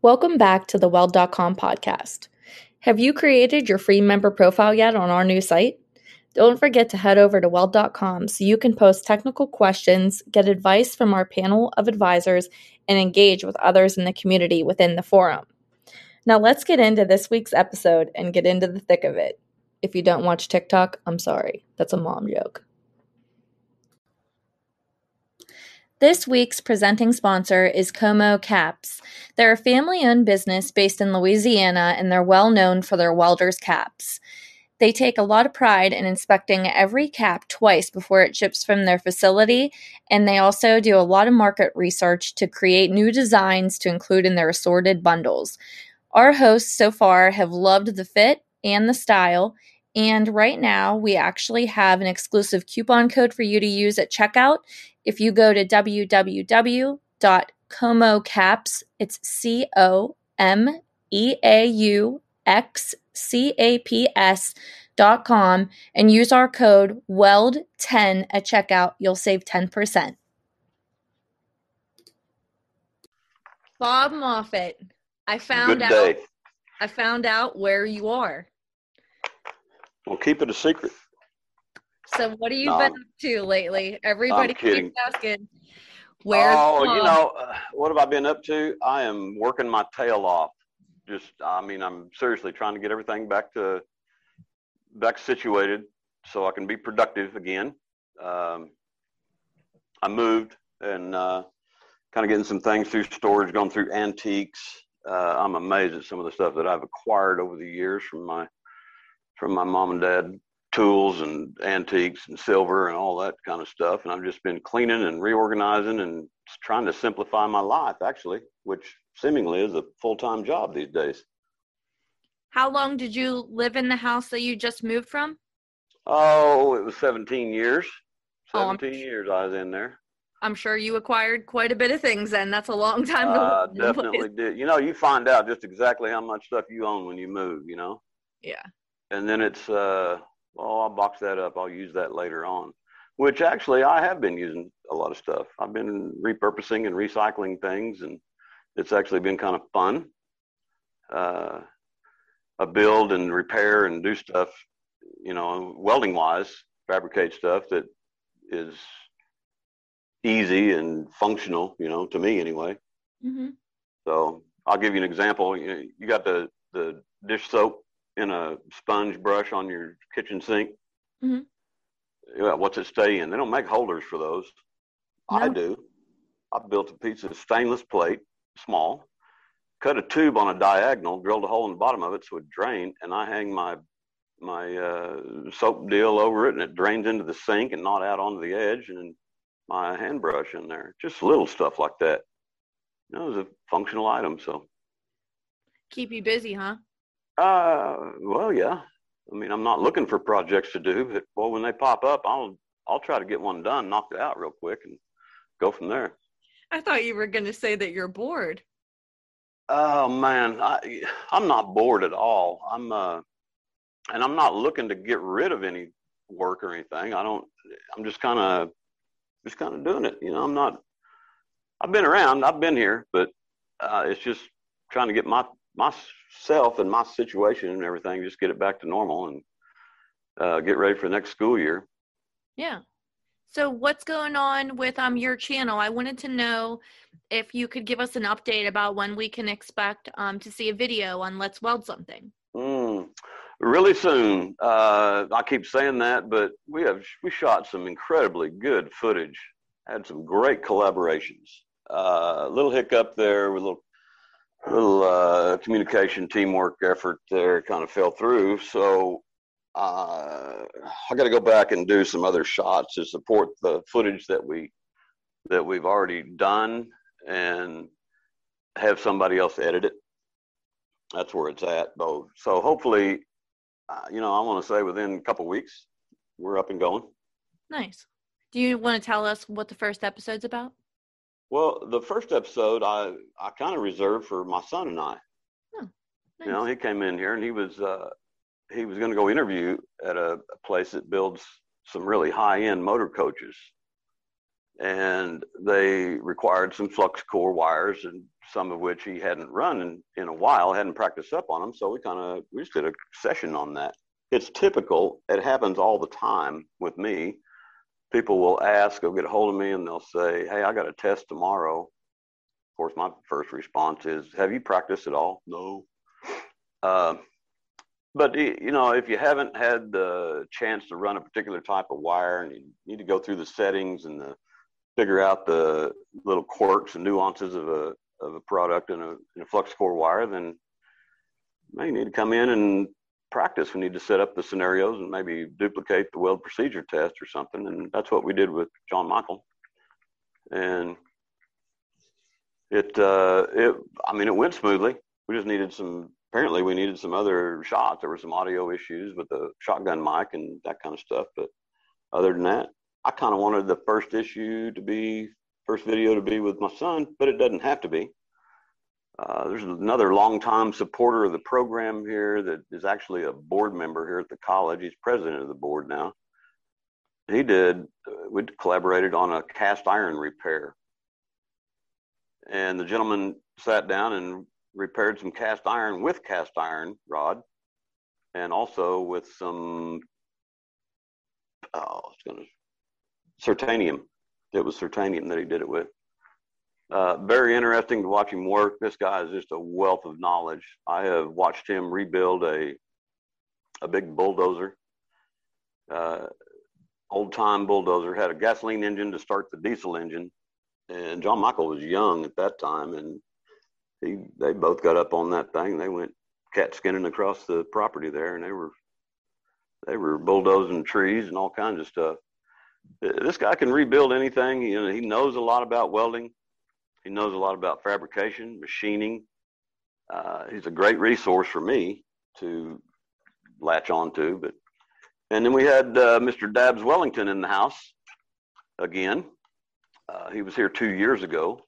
Welcome back to the Weld.com podcast. Have you created your free member profile yet on our new site? Don't forget to head over to Weld.com so you can post technical questions, get advice from our panel of advisors, and engage with others in the community within the forum. Now, let's get into this week's episode and get into the thick of it. If you don't watch TikTok, I'm sorry. That's a mom joke. This week's presenting sponsor is Comeaux Caps. They're a family owned business based in Louisiana and they're well known for their welders' caps. They take a lot of pride in inspecting every cap twice before it ships from their facility, and they also do a lot of market research to create new designs to include in their assorted bundles. Our hosts so far have loved the fit and the style, and right now we actually have an exclusive coupon code for you to use at checkout. If you go to www.comeauxcaps, it's C O M E A U X C A P S dot com and use our code WELD10 at checkout, you'll save 10%. Bob Moffat, I found Good day. out I found out where you are. Well, keep it a secret. So what have you No, been up to lately? Everybody keeps asking where's oh, you know, uh, what have I been up to? I am working my tail off. Just, I mean, I'm seriously trying to get everything back to back situated so I can be productive again. Um, I moved and uh, kind of getting some things through storage, going through antiques. Uh, I'm amazed at some of the stuff that I've acquired over the years from my from my mom and dad tools and antiques and silver and all that kind of stuff. And I've just been cleaning and reorganizing and trying to simplify my life, actually, which seemingly is a full time job these days. How long did you live in the house that you just moved from? Oh, it was 17 years. Oh, 17 years I was in there. I'm sure you acquired quite a bit of things then. That's a long time to Uh, live in one place. definitely did. You know, you find out just exactly how much stuff you own when you move, you know? Yeah. and then it's uh well i'll box that up i'll use that later on which actually i have been using a lot of stuff i've been repurposing and recycling things and it's actually been kind of fun uh I build and repair and do stuff you know welding wise fabricate stuff that is easy and functional you know to me anyway hmm so I'll give you an example. You, you got the, the dish soap in a sponge brush on your kitchen sink. Mhm. Yeah, what's it stay in? They don't make holders for those. I do. I built a piece of stainless plate, small, cut a tube on a diagonal, drilled a hole in the bottom of it so it drained, and I hang my my uh, soap deal over it, and it drains into the sink and not out onto the edge, and my hand brush in there. Just little stuff like that. That was a functional item, so Keep you busy, huh? uh, well, yeah. I mean, I'm not looking for projects to do, but well, when they pop up, I'll I'll try to get one done, knock it out real quick, and go from there. I thought you were going to say that you're bored. Oh man, I I'm not bored at all. I'm uh, and I'm not looking to get rid of any work or anything. I don't. I'm just kind of just kind of doing it. You know, I'm not. I've been around. I've been here, but uh, it's just trying to get my myself and my situation and everything, just get it back to normal and uh, get ready for the next school year. Yeah. So what's going on with um your channel? I wanted to know if you could give us an update about when we can expect um to see a video on Let's Weld Something. Mm, really soon. Uh, I keep saying that, but we have we shot some incredibly good footage. Had some great collaborations. Uh, a little hiccup there with a little little uh, communication teamwork effort there kind of fell through. So uh, I got to go back and do some other shots to support the footage that we that we've already done and have somebody else edit it. That's where it's at, though. So hopefully, uh, you know, I want to say within a couple weeks, we're up and going. Nice. Do you want to tell us what the first episode's about? Well, the first episode I I kind of reserved for my son and I. Oh, nice. You know, he came in here and he was uh, he was going to go interview at a, a place that builds some really high end motor coaches, and they required some flux core wires and some of which he hadn't run in, in a while, hadn't practiced up on them. So we kind of we just did a session on that. It's typical. It happens all the time with me people will ask, they'll get a hold of me and they'll say, Hey, I got a test tomorrow. Of course, my first response is, Have you practiced at all? No. Uh, but you know, if you haven't had the chance to run a particular type of wire and you need to go through the settings and the, figure out the little quirks and nuances of a of a product in a, in a flux core wire, then you need to come in and practice. We need to set up the scenarios and maybe duplicate the weld procedure test or something. And that's what we did with John Michael. And it, uh, it, I mean, it went smoothly. We just needed some, apparently we needed some other shots. There were some audio issues with the shotgun mic and that kind of stuff. But other than that, I kind of wanted the first issue to be, first video to be with my son, but it doesn't have to be. Uh, there's another longtime supporter of the program here that is actually a board member here at the college. He's president of the board now. He did, uh, we collaborated on a cast iron repair. And the gentleman sat down and repaired some cast iron with cast iron rod and also with some, oh, it's going to, Certanium. It was Certanium that he did it with. Uh, very interesting to watch him work. This guy is just a wealth of knowledge. I have watched him rebuild a a big bulldozer, uh, old time bulldozer. Had a gasoline engine to start the diesel engine, and John Michael was young at that time, and he they both got up on that thing. They went cat skinning across the property there, and they were they were bulldozing trees and all kinds of stuff. This guy can rebuild anything. You know, he knows a lot about welding. He knows a lot about fabrication, machining. Uh, he's a great resource for me to latch on to. But and then we had uh, Mr. Dabs Wellington in the house again. Uh, he was here two years ago,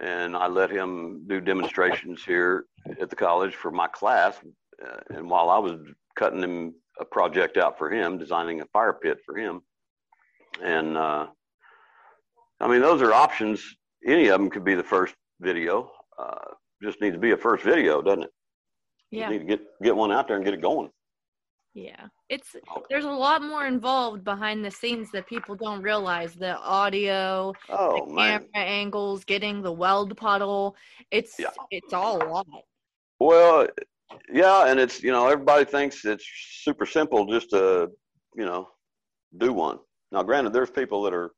and I let him do demonstrations here at the college for my class. Uh, and while I was cutting him a project out for him, designing a fire pit for him, and uh, I mean those are options any of them could be the first video. Uh, just needs to be a first video, doesn't it? Yeah. You need to get get one out there and get it going. Yeah, it's there's a lot more involved behind the scenes that people don't realize. The audio, oh, the camera man. angles, getting the weld puddle. It's yeah. it's all a lot. Well, yeah, and it's you know everybody thinks it's super simple just to you know do one. Now, granted, there's people that are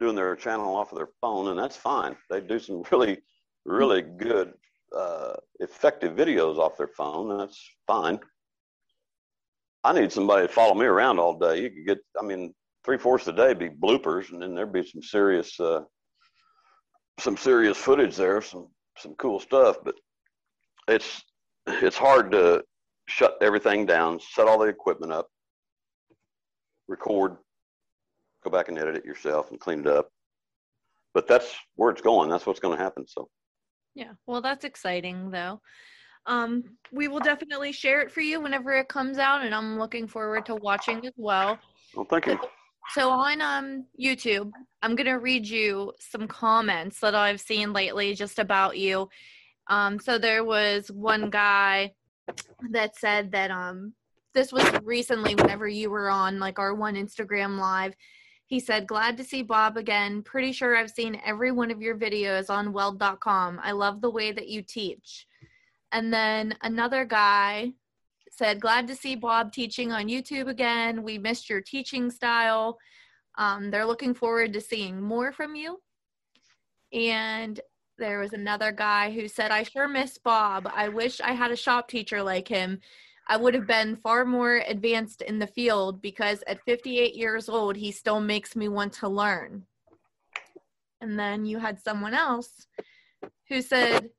doing their channel off of their phone, and that's fine. They do some really, really good, uh, effective videos off their phone, that's fine. I need somebody to follow me around all day. You could get, I mean, three fourths of the day be bloopers, and then there'd be some serious, uh, some serious footage there, some some cool stuff. But it's it's hard to shut everything down, set all the equipment up, record, go back and edit it yourself and clean it up. But that's where it's going. That's what's going to happen. So. Yeah. Well, that's exciting though. Um, we will definitely share it for you whenever it comes out, and I'm looking forward to watching as well. Well, thank you. So on um YouTube, I'm gonna read you some comments that I've seen lately just about you. Um, so there was one guy that said that um this was recently whenever you were on like our one Instagram live he said, Glad to see Bob again. Pretty sure I've seen every one of your videos on weld.com. I love the way that you teach. And then another guy said, Glad to see Bob teaching on YouTube again. We missed your teaching style. Um, they're looking forward to seeing more from you. And there was another guy who said, I sure miss Bob. I wish I had a shop teacher like him. I would have been far more advanced in the field because at 58 years old, he still makes me want to learn. And then you had someone else who said,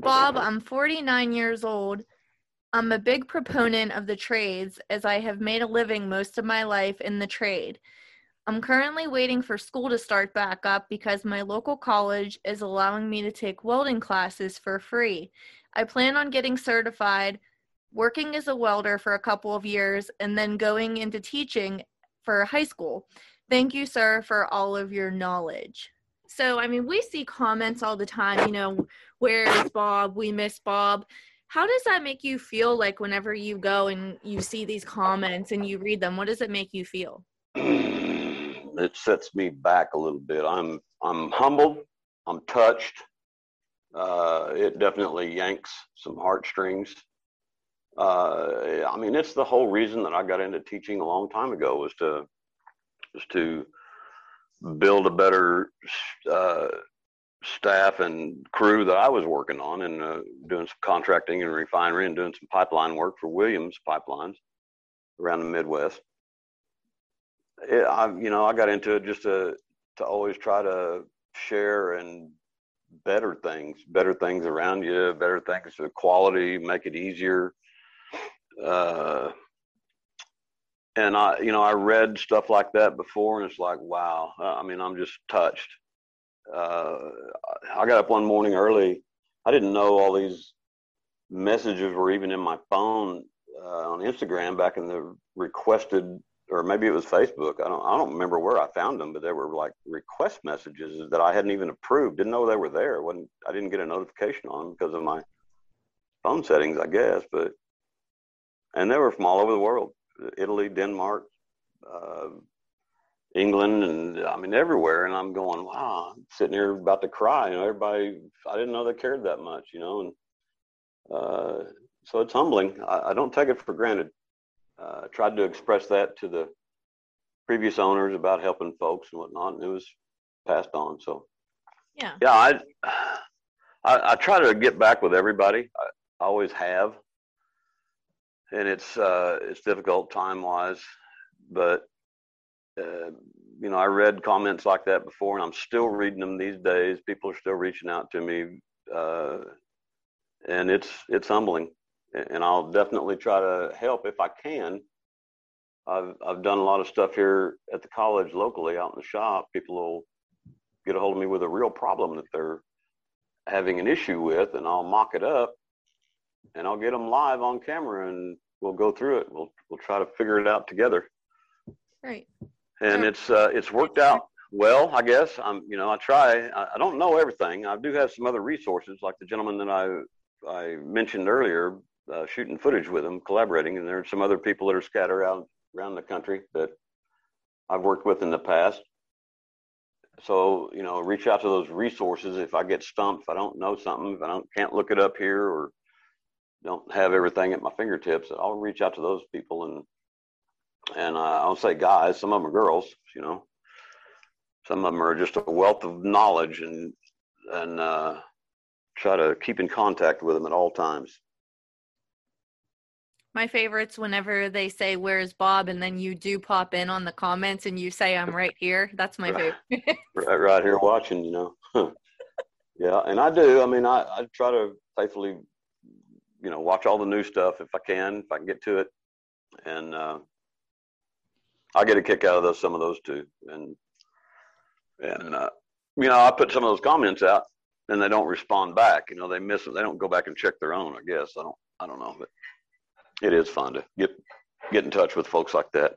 Bob, I'm 49 years old. I'm a big proponent of the trades as I have made a living most of my life in the trade. I'm currently waiting for school to start back up because my local college is allowing me to take welding classes for free. I plan on getting certified, working as a welder for a couple of years, and then going into teaching for high school. Thank you, sir, for all of your knowledge. So, I mean, we see comments all the time, you know, where is Bob? We miss Bob. How does that make you feel like whenever you go and you see these comments and you read them? What does it make you feel? it sets me back a little bit. I'm I'm humbled. I'm touched. Uh, it definitely yanks some heartstrings. Uh, I mean, it's the whole reason that I got into teaching a long time ago was to was to build a better uh, staff and crew that I was working on and uh, doing some contracting and refinery and doing some pipeline work for Williams Pipelines around the Midwest it, I, you know, I got into it just to to always try to share and better things, better things around you, better things for quality, make it easier. Uh, and I, you know, I read stuff like that before, and it's like, wow. I mean, I'm just touched. Uh, I got up one morning early. I didn't know all these messages were even in my phone uh, on Instagram back in the requested or maybe it was Facebook. I don't I don't remember where I found them, but there were like request messages that I hadn't even approved. Didn't know they were there. wasn't I didn't get a notification on them because of my phone settings, I guess. But and they were from all over the world: Italy, Denmark, uh, England, and I mean everywhere. And I'm going, wow, I'm sitting here about to cry. You know, everybody. I didn't know they cared that much. You know, and uh, so it's humbling. I, I don't take it for granted uh, tried to express that to the previous owners about helping folks and whatnot, and it was passed on. So, yeah, yeah, I, I, I try to get back with everybody. I always have, and it's uh, it's difficult time wise, but uh, you know, I read comments like that before, and I'm still reading them these days. People are still reaching out to me, uh, and it's it's humbling and I'll definitely try to help if I can. I've I've done a lot of stuff here at the college locally out in the shop. People will get a hold of me with a real problem that they're having an issue with, and I'll mock it up, and I'll get them live on camera, and we'll go through it. We'll we'll try to figure it out together. Right. And it's uh, it's worked out well, I guess. I'm you know I try. I, I don't know everything. I do have some other resources, like the gentleman that I I mentioned earlier, uh, shooting footage with them, collaborating, and there are some other people that are scattered around around the country that I've worked with in the past. So you know, reach out to those resources if I get stumped, if I don't know something, if I don't can't look it up here or don't have everything at my fingertips, I'll reach out to those people and and uh, I'll say guys, some of them are girls, you know, some of them are just a wealth of knowledge and and uh, try to keep in contact with them at all times. My favorites whenever they say where's bob? and then you do pop in on the comments and you say i'm right here. That's my right. favorite. Right, right here watching you know. Yeah and i do i mean I, I try to faithfully you know watch all the new stuff if i can if i can get to it. And uh, i get a kick out of those some of those too. And and uh, you know i put some of those comments out and they don't respond back. You know they miss it they don't go back and check their own i guess. I don't i don't know but it is fun to get get in touch with folks like that.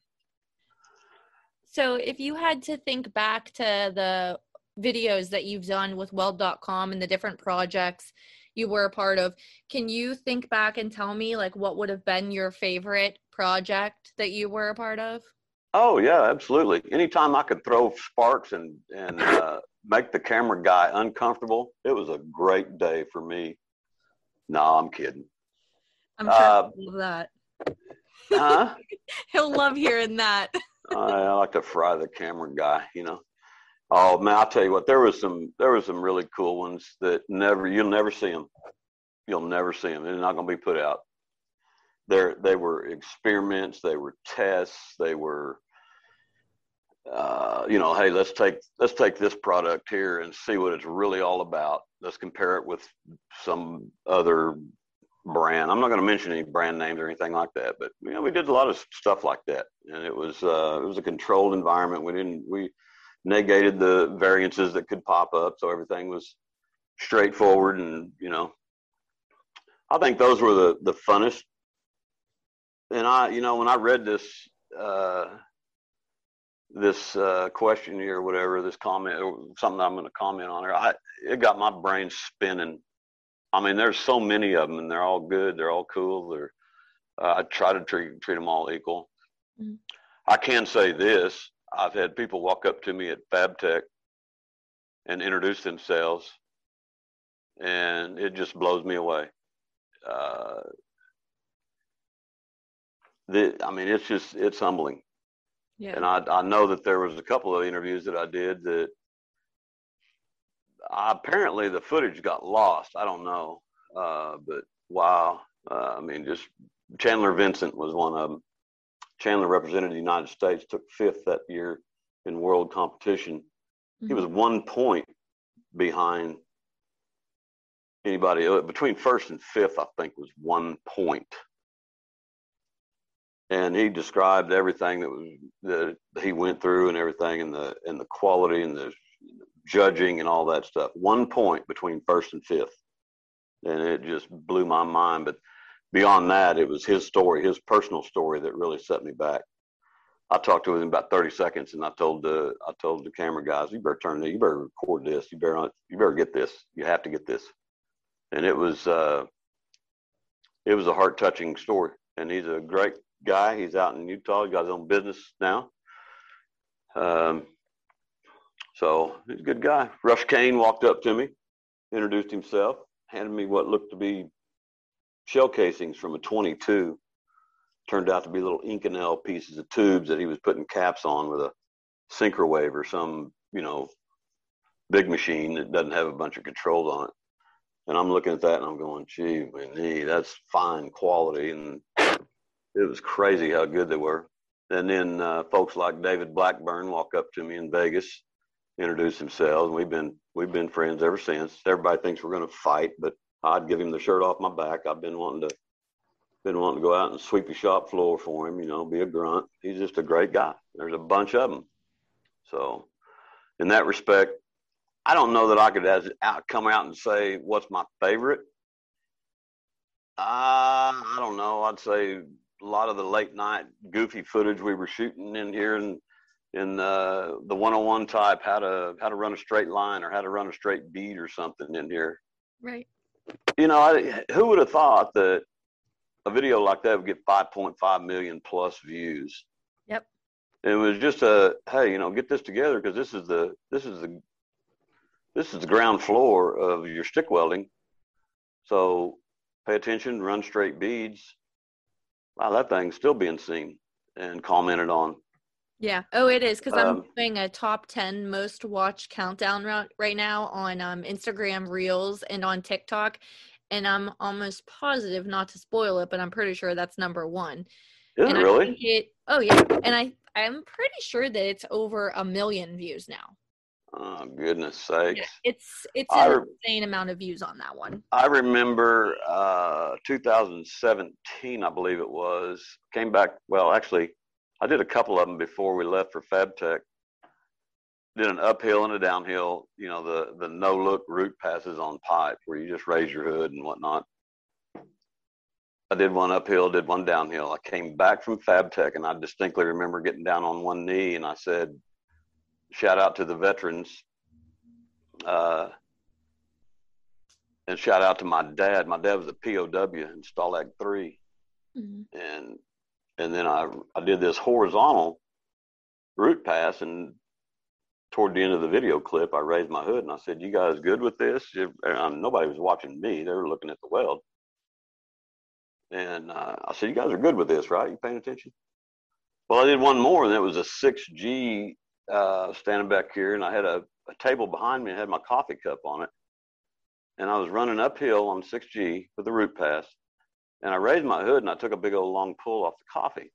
So, if you had to think back to the videos that you've done with weld.com and the different projects you were a part of, can you think back and tell me like what would have been your favorite project that you were a part of? Oh yeah, absolutely. Anytime I could throw sparks and and uh, make the camera guy uncomfortable, it was a great day for me. No, I'm kidding. I'm sure uh, he'll love that. Huh? he'll love hearing that. I like to fry the camera guy, you know. Oh man, I'll tell you what. There was some there was some really cool ones that never you'll never see them. You'll never see them. They're not going to be put out. There they were experiments. They were tests. They were uh, you know, hey, let's take let's take this product here and see what it's really all about. Let's compare it with some other brand. I'm not going to mention any brand names or anything like that, but you know, we did a lot of stuff like that, and it was uh, it was a controlled environment. We didn't we negated the variances that could pop up, so everything was straightforward, and you know, I think those were the the funnest. And I, you know, when I read this. Uh, this uh, question here, or whatever, this comment, or something I'm going to comment on here, I, it got my brain spinning. I mean, there's so many of them, and they're all good. They're all cool. They're, uh, I try to treat treat them all equal. Mm-hmm. I can say this: I've had people walk up to me at FabTech and introduce themselves, and it just blows me away. Uh, the, I mean, it's just it's humbling yeah. And I, I know that there was a couple of interviews that I did that I, apparently the footage got lost. I don't know. Uh, but wow. Uh, I mean, just Chandler Vincent was one of them. Chandler represented the United States, took fifth that year in world competition. Mm-hmm. He was one point behind anybody between first and fifth. I think was one point. point and he described everything that was that he went through and everything and the and the quality and the judging and all that stuff. One point between first and fifth, and it just blew my mind. But beyond that, it was his story, his personal story, that really set me back. I talked to him about 30 seconds, and I told the I told the camera guys, "You better turn this. You better record this. You better you better get this. You have to get this." And it was uh, it was a heart touching story, and he's a great guy. He's out in Utah. He's got his own business now. Um, so he's a good guy. Rush Kane walked up to me, introduced himself, handed me what looked to be shell casings from a 22. Turned out to be little Inconel pieces of tubes that he was putting caps on with a Syncrowave or some, you know, big machine that doesn't have a bunch of controls on it. And I'm looking at that and I'm going, gee, that's fine quality. And it was crazy how good they were. And then uh, folks like David Blackburn walk up to me in Vegas, introduce themselves, and we've been we've been friends ever since. Everybody thinks we're going to fight, but I'd give him the shirt off my back. I've been wanting to been wanting to go out and sweep the shop floor for him. You know, be a grunt. He's just a great guy. There's a bunch of them. So, in that respect, I don't know that I could as out, come out and say what's my favorite. Uh, I don't know. I'd say a lot of the late night goofy footage we were shooting in here and in uh, the 101 type how to how to run a straight line or how to run a straight bead or something in here right you know I, who would have thought that a video like that would get 5.5 million plus views? Yep. It was just a hey you know get this together because this is the this is the this is the ground floor of your stick welding. So pay attention run straight beads. Wow, that thing's still being seen and commented on. Yeah. Oh, it is because um, I'm doing a top 10 most watched countdown route right now on um, Instagram Reels and on TikTok. And I'm almost positive, not to spoil it, but I'm pretty sure that's number one. Is and it really? It, oh, yeah. And I, I'm pretty sure that it's over a million views now. Oh goodness sakes! Yeah, it's it's an I, insane amount of views on that one. I remember uh, 2017, I believe it was. Came back. Well, actually, I did a couple of them before we left for FabTech. Did an uphill and a downhill. You know the the no look root passes on pipe where you just raise your hood and whatnot. I did one uphill, did one downhill. I came back from FabTech and I distinctly remember getting down on one knee and I said, shout out to the veterans. Uh, and shout out to my dad. My dad was a POW in Stalag 3. Mm-hmm. And and then I I did this horizontal root pass and toward the end of the video clip I raised my hood and I said, "You guys good with this?" And nobody was watching me; they were looking at the weld. And uh, I said, "You guys are good with this, right? You paying attention?" Well, I did one more, and it was a 6G uh, standing back here, and I had a, a table behind me. I had my coffee cup on it, and I was running uphill on 6G with the root pass, and I raised my hood and I took a big old long pull off the coffee.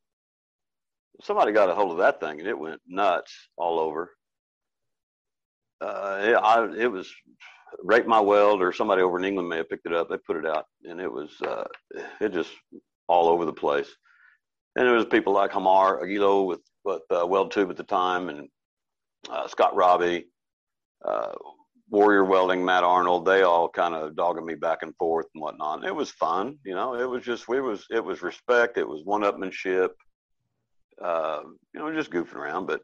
Somebody got a hold of that thing and it went nuts all over. Uh, it, I, it was rate my weld or somebody over in England may have picked it up. They put it out and it was, uh, it just all over the place. And there was people like Hamar Aguilo with, with uh, Weld Tube at the time and uh, Scott Robbie, uh, Warrior Welding, Matt Arnold, they all kind of dogging me back and forth and whatnot. It was fun, you know. It was just we was it was respect. It was one-upmanship. Uh, you know, just goofing around. But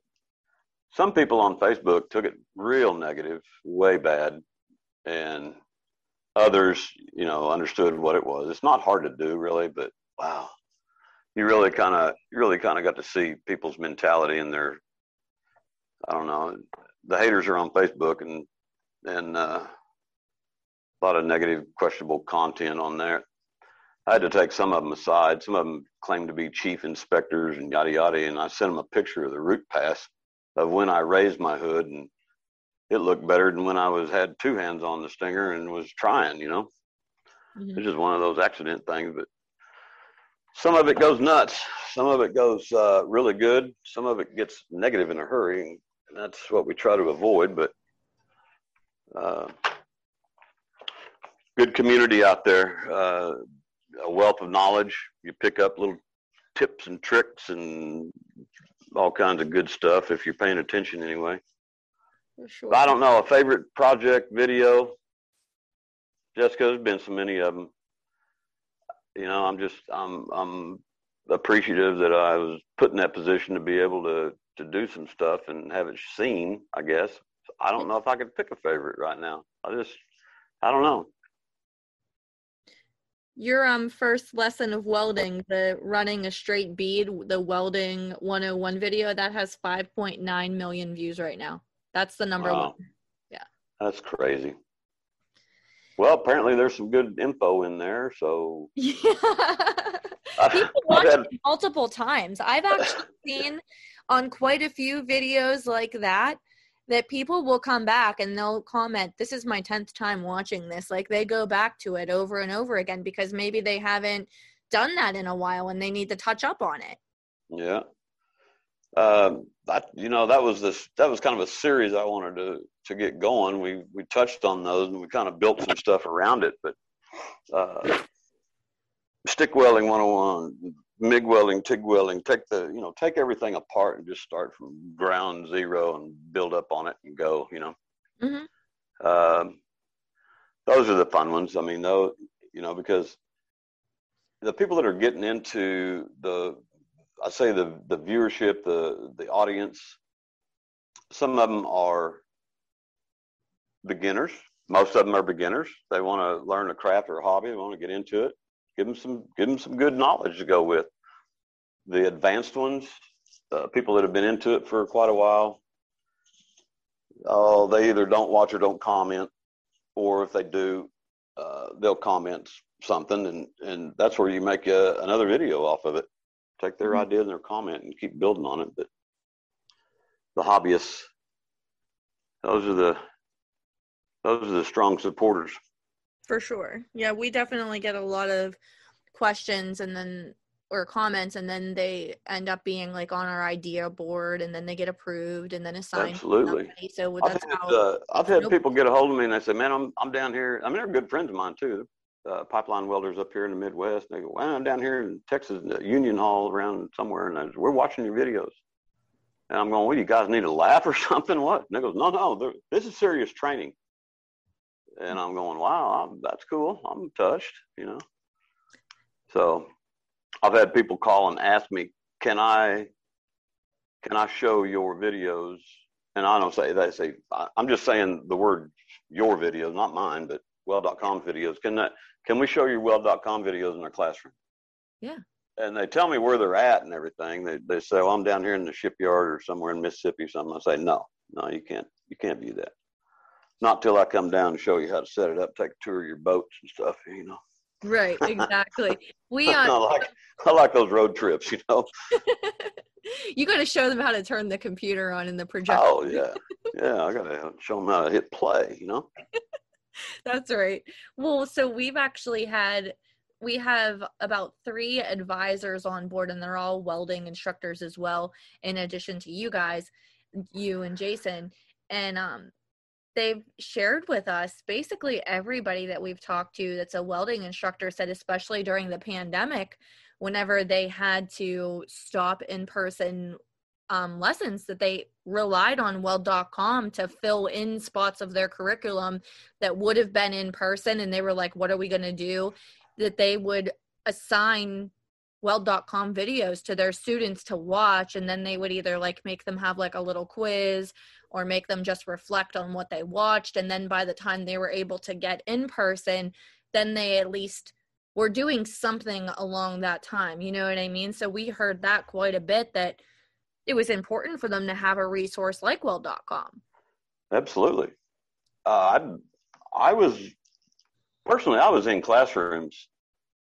some people on Facebook took it real negative, way bad, and others, you know, understood what it was. It's not hard to do, really, but wow, you really kind of you really kind of got to see people's mentality and their I don't know. The haters are on Facebook and and uh, a lot of negative, questionable content on there. I had to take some of them aside. Some of them claimed to be chief inspectors and yada yada, and I sent them a picture of the root pass of when I raised my hood, and it looked better than when I was had two hands on the stinger and was trying. You know, mm-hmm. it's just one of those accident things. But some of it goes nuts. Some of it goes uh, really good. Some of it gets negative in a hurry, and that's what we try to avoid. But uh, good community out there, uh, a wealth of knowledge. You pick up little tips and tricks and all kinds of good stuff if you're paying attention anyway. Sure. I don't know, a favorite project video. Jessica, there's been so many of them. You know, I'm just, I'm, I'm appreciative that I was put in that position to be able to, to do some stuff and have it seen, I guess. I don't know if I could pick a favorite right now. I just, I don't know. Your um first lesson of welding, the running a straight bead, the welding 101 video, that has 5.9 million views right now. That's the number wow. one. Yeah. That's crazy. Well, apparently there's some good info in there, so yeah. People watch had... it multiple times. I've actually seen on quite a few videos like that that people will come back and they'll comment, This is my 10th time watching this. Like they go back to it over and over again because maybe they haven't done that in a while and they need to touch up on it. Yeah. Um, you know that was this that was kind of a series I wanted to to get going. We we touched on those and we kind of built some stuff around it, but uh, stick welding 101 MIG welding, TIG welding, take the, you know, take everything apart and just start from ground zero and build up on it and go, you know. Mm-hmm. Um, those are the fun ones. I mean, though, you know, because the people that are getting into the, I say the the viewership, the the audience, some of them are beginners. Most of them are beginners. They want to learn a craft or a hobby. They want to get into it give them some give them some good knowledge to go with. The advanced ones, uh, people that have been into it for quite a while, oh, they either don't watch or don't comment, or if they do, uh, they'll comment something, and and that's where you make a, another video off of it. Take their mm-hmm. idea and their comment and keep building on it. But the hobbyists, those are the those are the strong supporters. For sure. Yeah, we definitely get a lot of questions and then or comments and then they end up being like on our idea board and then they get approved and then assigned. Absolutely. So that's I've had, how uh, I've had people get a hold of me and they say, "Man, I'm I'm down here. I mean, they're good friends of mine too. Uh, pipeline welders up here in the Midwest. And they go, "Well, I'm down here in Texas, Union Hall, around somewhere, and I, we're watching your videos." And I'm going, "Well, you guys need to laugh or something? What?" And they goes, "No, no, this is serious training." and I'm going, wow, I'm, that's cool. I'm touched, you know. So I've had people call and ask me, can I, can I show your videos? And I don't say they say I'm just saying the word your videos, not mine, but weld.com videos. Can that can we show your weld.com videos in our classroom? Yeah. And they tell me where they're at and everything. They they say, well, I'm down here in the shipyard or somewhere in Mississippi or something. I say, no, no, you can't you can't view that. Not till I come down and show you how to set it up, take a tour of your boats and stuff, you know. Right, exactly. We uh, I like I like those road trips, you know. you got to show them how to turn the computer on in the projector. Oh yeah, yeah. I gotta show them how to hit play. You know. That's right. Well, so we've actually had we have about three advisors on board, and they're all welding instructors as well. In addition to you guys, you and Jason, and um, they've shared with us basically everybody that we've talked to that's a welding instructor said, especially during the pandemic, whenever they had to stop in person um, lessons that they relied on weld.com to fill in spots of their curriculum that would have been in person and they were like what are we going to do? That they would assign weld.com videos to their students to watch and then they would either like make them have like a little quiz or make them just reflect on what they watched and then by the time they were able to get in person then they at least were doing something along that time you know what i mean? So we heard that quite a bit that it was important for them to have a resource like weld.com absolutely. Uh, I, I was personally i was in classrooms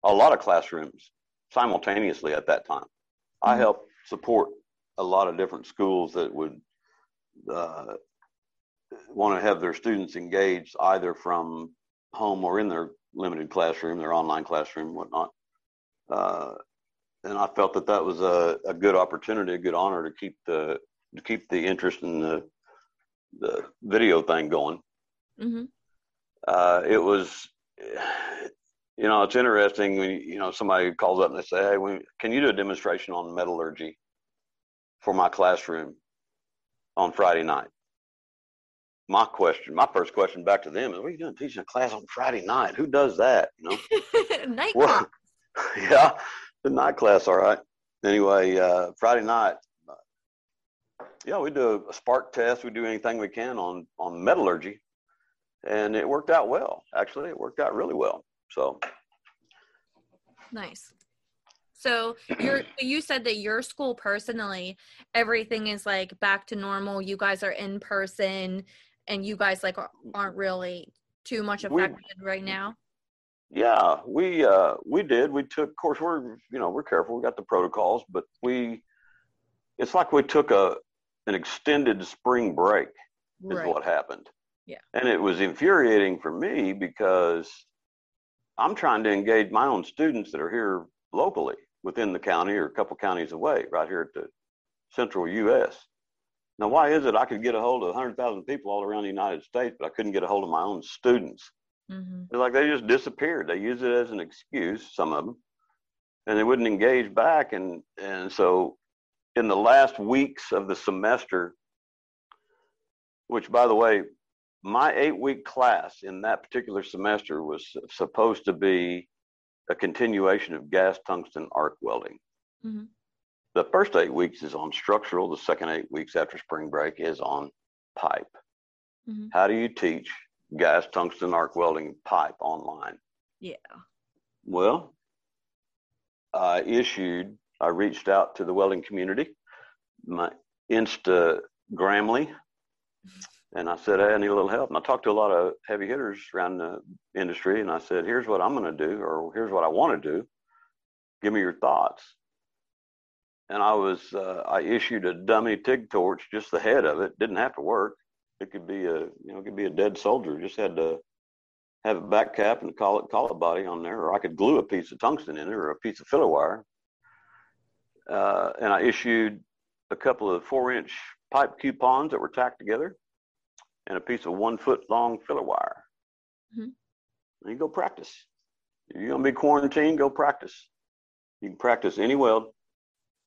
a lot of classrooms simultaneously at that time. Mm-hmm. I helped support a lot of different schools that would uh, want to have their students engaged either from home or in their limited classroom, their online classroom, whatnot. Uh, and I felt that that was a, a good opportunity, a good honor to keep the to keep the interest in the the video thing going. Mm-hmm. Uh, it was you know, it's interesting when you know somebody calls up and they say, "Hey, we, can you do a demonstration on metallurgy for my classroom on Friday night?" My question, my first question back to them is, "What are you doing teaching a class on Friday night? Who does that?" You know, night class. Yeah, the night class, all right. Anyway, uh, Friday night, yeah, we do a spark test. We do anything we can on on metallurgy, and it worked out well. Actually, it worked out really well. So nice. So you're you said that your school personally, everything is like back to normal. You guys are in person, and you guys like aren't really too much affected we, right now. Yeah, we uh, we did. We took, of course, we're you know we're careful. We got the protocols, but we it's like we took a an extended spring break is right. what happened. Yeah, and it was infuriating for me because I'm trying to engage my own students that are here locally within the county or a couple counties away, right here at the central U.S. Now, why is it I could get a hold of 100,000 people all around the United States, but I couldn't get a hold of my own students? Mm-hmm. It's like they just disappeared. They use it as an excuse, some of them, and they wouldn't engage back. And, and so, in the last weeks of the semester, which, by the way, my eight week class in that particular semester was supposed to be a continuation of gas tungsten arc welding. Mm-hmm. The first eight weeks is on structural. The second eight weeks after spring break is on pipe. Mm-hmm. How do you teach gas tungsten arc welding pipe online? Yeah. Well, I issued, I reached out to the welding community, my Insta Grammarly, and I said, hey, I need a little help. And I talked to a lot of heavy hitters around the industry, and I said, here's what I'm going to do, or here's what I want to do. Give me your thoughts. And I was, uh, I issued a dummy TIG torch, just the head of it. Didn't have to work. It could be a, you know, it could be a dead soldier. Just had to have a back cap and call it collet body on there, or I could glue a piece of tungsten in it or a piece of filler wire. Uh, and I issued a couple of four inch pipe coupons that were tacked together and a piece of one foot long filler wire. Mm-hmm. And you go practice. If you're to be quarantined, go practice. You can practice any weld,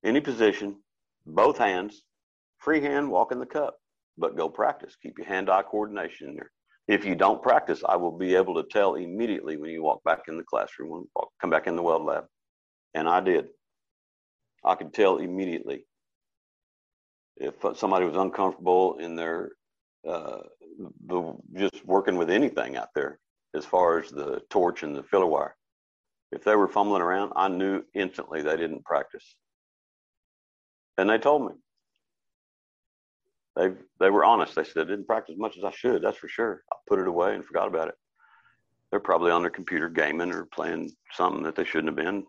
any position, both hands, freehand, walk in the cup, but go practice. Keep your hand eye coordination in there. If you don't practice, I will be able to tell immediately when you walk back in the classroom, when you come back in the weld lab. And I did. I could tell immediately if somebody was uncomfortable in their uh, the, just working with anything out there as far as the torch and the filler wire. If they were fumbling around, I knew instantly they didn't practice. And they told me. They they were honest. They said I didn't practice as much as I should. That's for sure. I put it away and forgot about it. They're probably on their computer gaming or playing something that they shouldn't have been.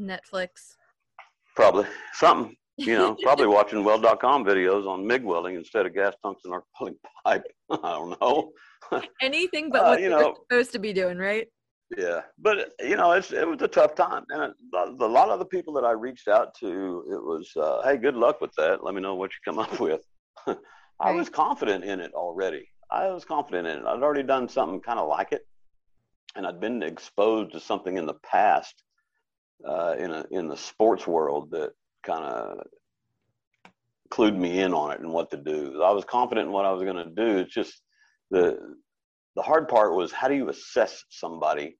Netflix. Probably something. You know, probably watching weld.com videos on MIG welding instead of gas tungsten arc welding pipe. I don't know. Anything but uh, what you know, supposed to be doing, right? Yeah, but you know, it's it was a tough time, and a, a lot of the people that I reached out to, it was, uh, hey, good luck with that. Let me know what you come up with. I right. was confident in it already. I was confident in it. I'd already done something kind of like it, and I'd been exposed to something in the past uh, in a in the sports world that kind of clued me in on it and what to do. I was confident in what I was going to do. It's just the the hard part was how do you assess somebody?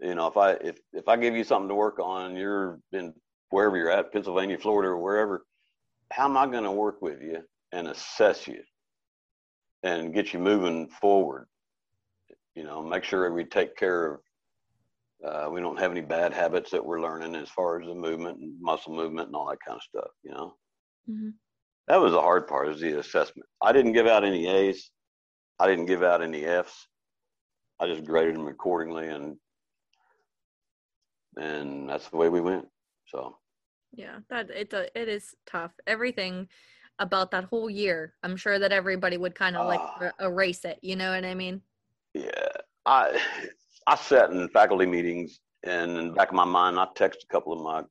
You know, if I if if I give you something to work on, you're in wherever you're at, Pennsylvania, Florida, or wherever, how am I going to work with you and assess you and get you moving forward? You know, make sure we take care of uh, we don't have any bad habits that we're learning as far as the movement and muscle movement and all that kind of stuff. You know, mm-hmm. that was the hard part is the assessment. I didn't give out any A's. I didn't give out any F's. I just graded them accordingly, and and that's the way we went. So. Yeah, that it it is tough. Everything about that whole year, I'm sure that everybody would kind of like ah. erase it. You know what I mean? Yeah, I I sat in faculty meetings, and in the back of my mind, I texted a couple of my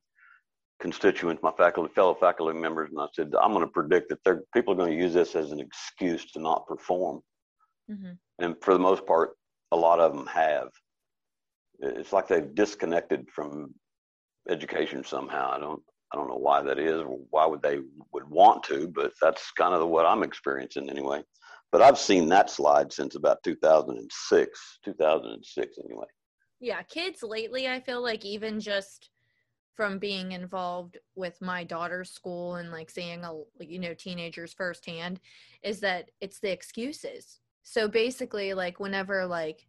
constituents, my faculty, fellow faculty members, and I said, I'm going to predict that they're, people are going to use this as an excuse to not perform. Mm-hmm. And for the most part, a lot of them have. It's like they've disconnected from education somehow. I don't, I don't know why that is, or why would they would want to, but that's kind of what I'm experiencing anyway. But I've seen that slide since about 2006, 2006 anyway. Yeah, kids lately, I feel like even just from being involved with my daughter's school and like seeing a you know teenagers firsthand is that it's the excuses. So basically like whenever like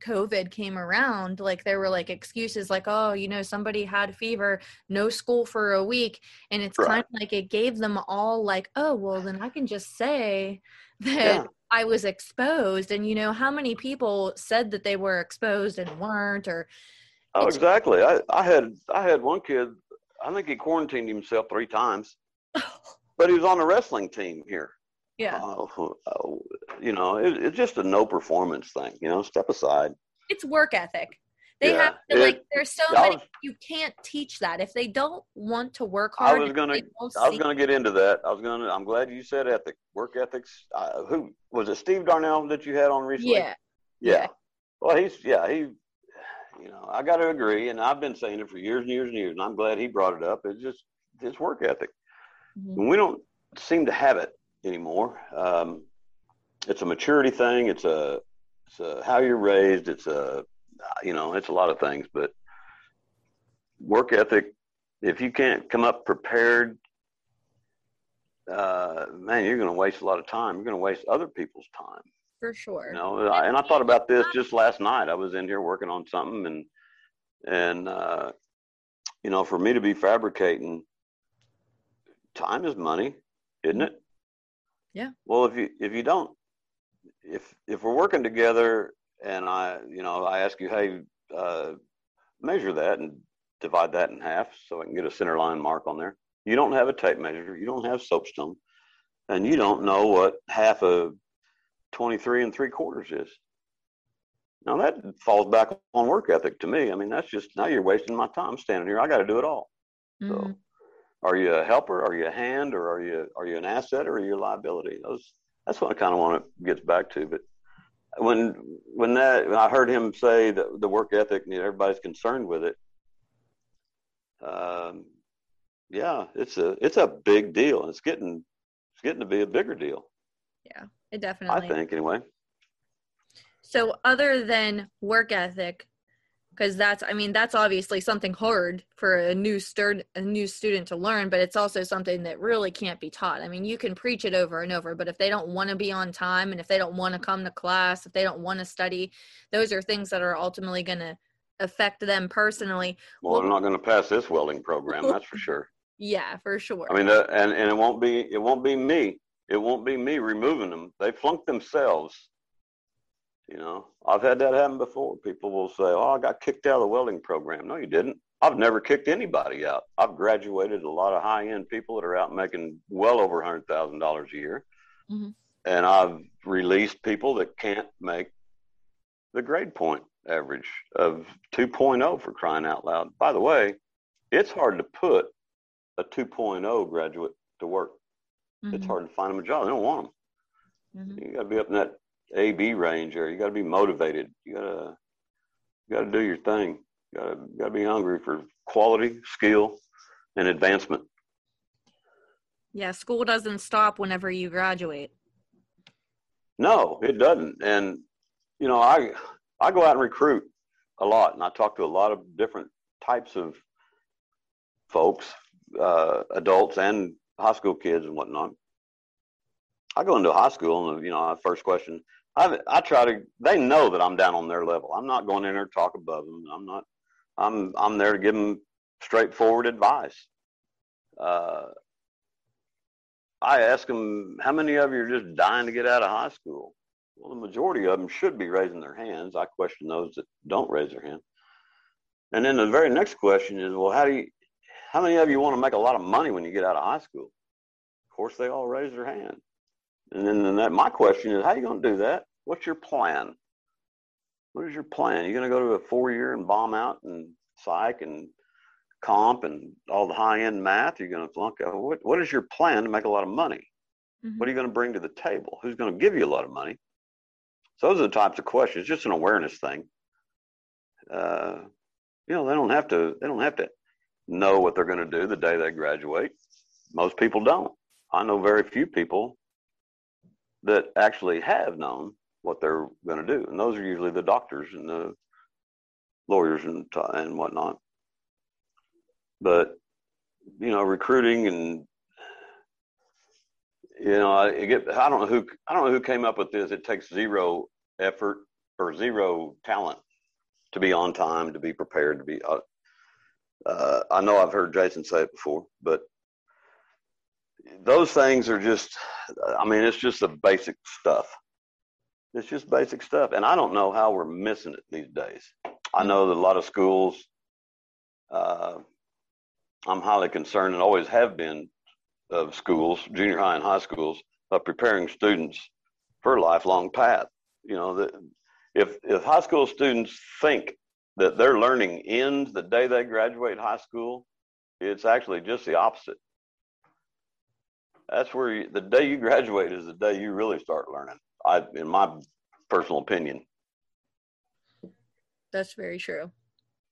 COVID came around, like there were like excuses like, oh, you know, somebody had fever, no school for a week. And it's right. kind of like it gave them all like, oh, well, then I can just say that yeah. I was exposed. And you know, how many people said that they were exposed and weren't or Oh, exactly. I, I had I had one kid, I think he quarantined himself three times. but he was on the wrestling team here. Yeah. Uh, you know, it, it's just a no performance thing. You know, step aside. It's work ethic. They yeah, have to it, like. There's so many. You can't teach that if they don't want to work hard. I was gonna. I was gonna get into that. I was gonna. I'm glad you said ethic. Work ethics. Uh, who was it? Steve Darnell that you had on recently? Yeah. Yeah. yeah. Well, he's yeah he. You know, I got to agree, and I've been saying it for years and years and years, and I'm glad he brought it up. It's just his work ethic. Mm-hmm. We don't seem to have it anymore. Um, it's a maturity thing. It's a, it's a how you're raised. It's a, you know, it's a lot of things. But work ethic, if you can't come up prepared, uh, man, you're going to waste a lot of time. You're going to waste other people's time. For sure. You know, and I thought about this just last night. I was in here working on something, and and uh, you know, for me to be fabricating, time is money, isn't it? Yeah. Well, if you if you don't, if if we're working together, and I you know I ask you, hey, uh, measure that and divide that in half so I can get a center line mark on there. You don't have a tape measure. You don't have soapstone, and you don't know what half of 23 and three quarters is. Now that falls back on work ethic to me. I mean, that's just now you're wasting my time standing here. I got to do it all. Mm-hmm. So are you a helper? Are you a hand? Or are you are you an asset? Or are you a liability? Those that's what I kind of want to get back to. But when when that when I heard him say that the work ethic and everybody's concerned with it, um, yeah, it's a it's a big deal, and it's getting it's getting to be a bigger deal. Yeah, it definitely. I think anyway. So, other than work ethic, because that's i mean that's obviously something hard for a new student a new student to learn but it's also something that really can't be taught. I mean you can preach it over and over but if they don't want to be on time and if they don't want to come to class if they don't want to study those are things that are ultimately going to affect them personally. Well, well they're not going to pass this welding program that's for sure. Yeah for sure. I mean uh, and and it won't be it won't be me it won't be me removing them. They flunked themselves you know, I've had that happen before. People will say, "Oh, I got kicked out of the welding program." No, you didn't. I've never kicked anybody out. I've graduated a lot of high end people that are out making well over hundred thousand dollars a year, mm-hmm. and I've released people that can't make the grade point average of 2.0 for crying out loud. By the way, it's hard to put a 2.0 graduate to work. Mm-hmm. It's hard to find them a job. They don't want them. Mm-hmm. You got to be up in that A B range there. You got to be motivated. You got to you got to do your thing. You got to got to be hungry for quality, skill, and advancement. Yeah, school doesn't stop whenever you graduate. No, it doesn't. And you know, I I go out and recruit a lot, and I talk to a lot of different types of folks, uh, adults and high school kids and whatnot. I go into high school and you know, my first question, I I try to. They know that I'm down on their level. I'm not going in there to talk above them. I'm not. I'm I'm there to give them straightforward advice. Uh, I ask them, how many of you are just dying to get out of high school? Well, the majority of them should be raising their hands. I question those that don't raise their hand. And then the very next question is, well, how do you, how many of you want to make a lot of money when you get out of high school? Of course, they all raise their hand. And then, then that, my question is, how are you going to do that? What's your plan? What is your plan? You're going to go to a four year and bomb out and psych and comp and all the high end math? You're going to flunk out. What, what is your plan to make a lot of money? Mm-hmm. What are you going to bring to the table? Who's going to give you a lot of money? So those are the types of questions. It's Just an awareness thing. Uh, you know, they don't have to. They don't have to know what they're going to do the day they graduate. Most people don't. I know very few people that actually have known what they're going to do, and those are usually the doctors and the lawyers and and whatnot. But you know, recruiting and you know, I get I don't know who I don't know who came up with this. It takes zero effort or zero talent to be on time, to be prepared, to be. Uh, uh, I know I've heard Jason say it before, but those things are just. I mean, it's just the basic stuff. It's just basic stuff, and I don't know how we're missing it these days. I know that a lot of schools. Uh, I'm highly concerned and always have been of schools, junior high and high schools, of preparing students for a lifelong path. You know, that if if high school students think that their learning ends the day they graduate high school, it's actually just the opposite. That's where you, the day you graduate is the day you really start learning. I, in my personal opinion. That's very true.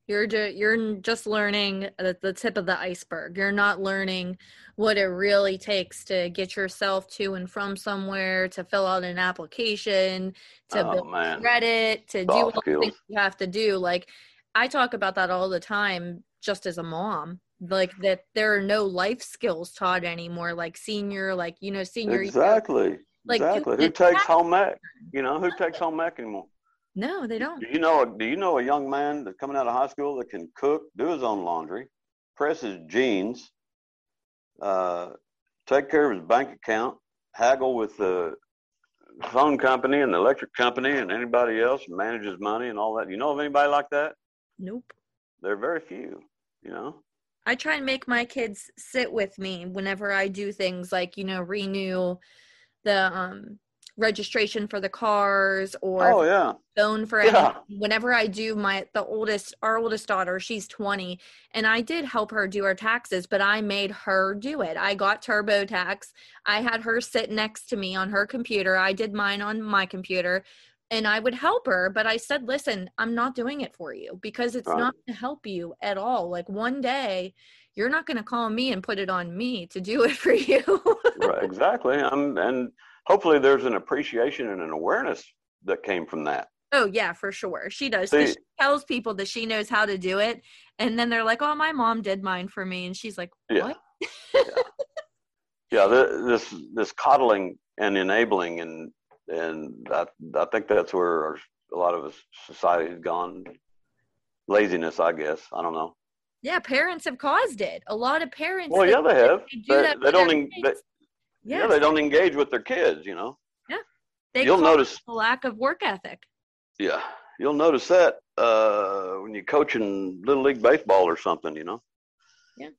You're ju- you're just learning the, the tip of the iceberg. You're not learning what it really takes to get yourself to and from somewhere, to fill out an application, to oh, build man. credit, to Soft do all the things you have to do. Like I talk about that all the time, just as a mom. Like that, there are no life skills taught anymore. Like senior, like you know, senior. Exactly. Like exactly. Who takes home ec? You know, who takes home ec anymore? No, they don't. Do you know? Do you know a young man that's coming out of high school that can cook, do his own laundry, press his jeans, uh, take care of his bank account, haggle with the phone company and the electric company and anybody else, manage his money and all that? You know of anybody like that? Nope. There are very few. You know. I try and make my kids sit with me whenever I do things like you know renew the um registration for the cars or oh yeah. phone for yeah. whenever i do my the oldest our oldest daughter she's 20 and i did help her do her taxes but i made her do it. I got turbotax. I had her sit next to me on her computer. I did mine on my computer and i would help her but i said listen i'm not doing it for you because it's right. not to help you at all. Like one day you're not going to call me and put it on me to do it for you right exactly i'm and hopefully there's an appreciation and an awareness that came from that. Oh yeah, for sure. She does. See, she tells people that she knows how to do it, and then they're like, "Oh, my mom did mine for me," and she's like, "What?" Yeah, yeah. yeah this this coddling and enabling, and and I, I think that's where our, a lot of society has gone. Laziness, I guess. I don't know. Yeah, parents have caused it. A lot of parents. Well, yeah, they have. They, do they, they don't. They, Yes. Yeah, they don't engage with their kids, you know. Yeah. They You'll notice a lack of work ethic. Yeah. you'll notice that uh, when you're coaching little league baseball or something, you know. Yeah.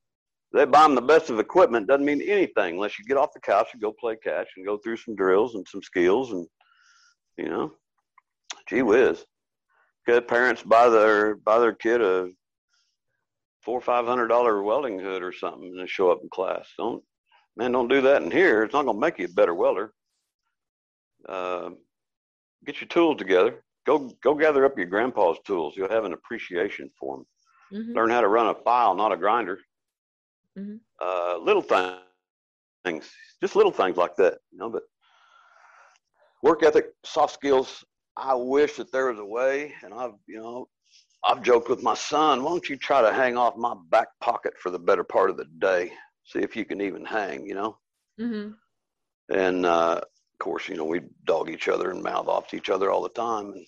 They buy them the best of equipment doesn't mean anything unless you get off the couch and go play catch and go through some drills and some skills and you know, gee whiz. Good parents buy their buy their kid a four or five hundred dollar welding hood or something and show up in class. Don't man, don't do that in here. It's not gonna make you a better welder. Uh, get your tools together. Go go gather up your grandpa's tools. You'll have an appreciation for them. Mhm. Learn how to run a file, not a grinder. Mhm. Uh, little things, things, just little things like that, you know. But work ethic, soft skills. I wish that there was a way, and I've, you know, I've joked with my son. Why don't you try to hang off my back pocket for the better part of the day? See if you can even hang, you know. Mhm. And uh, of course, you know, we dog each other and mouth off to each other all the time. And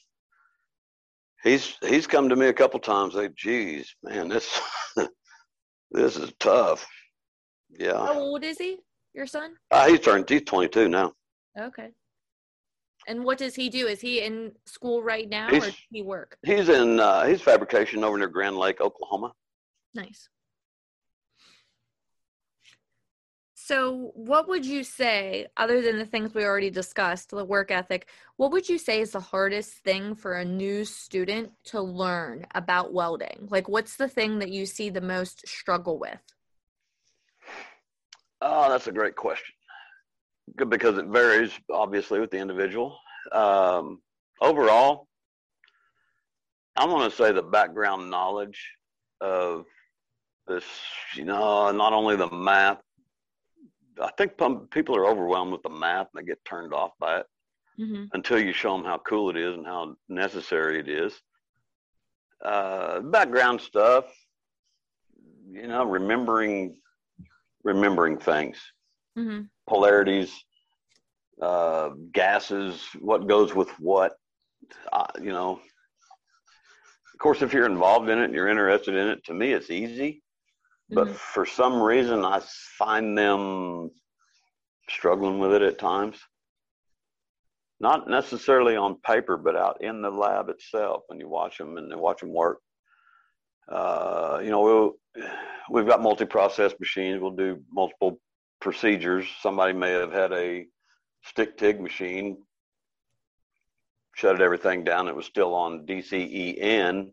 he's he's come to me a couple times. Like, geez, man, this this is tough. Yeah, How old is he? Your son? uh, he's turned. He's 22 now. Okay. And what does he do? Is he in school right now or does he work? He's in uh, he's fabrication over near Grand Lake, Oklahoma. Nice. So, what would you say, other than the things we already discussed, the work ethic, what would you say is the hardest thing for a new student to learn about welding? Like, what's the thing that you see the most struggle with? Oh, that's a great question. Because it varies obviously with the individual. Um, overall, I'm going to say the background knowledge of this, you know, not only the math. I think people are overwhelmed with the math and they get turned off by it Mm-hmm. until you show them how cool it is and how necessary it is. Uh, background stuff, you know, remembering remembering things, Mm-hmm. Polarities, uh, gases, what goes with what. Uh, you know, of course, if you're involved in it and you're interested in it, to me, it's easy. But Mhm. for some reason, I find them struggling with it at times. Not necessarily on paper, but out in the lab itself when you watch them and they watch them work. Uh, you know, we'll, we've got multi-process machines. We'll do multiple procedures. Somebody may have had a stick TIG machine, shutted everything down. It was still on DCEN,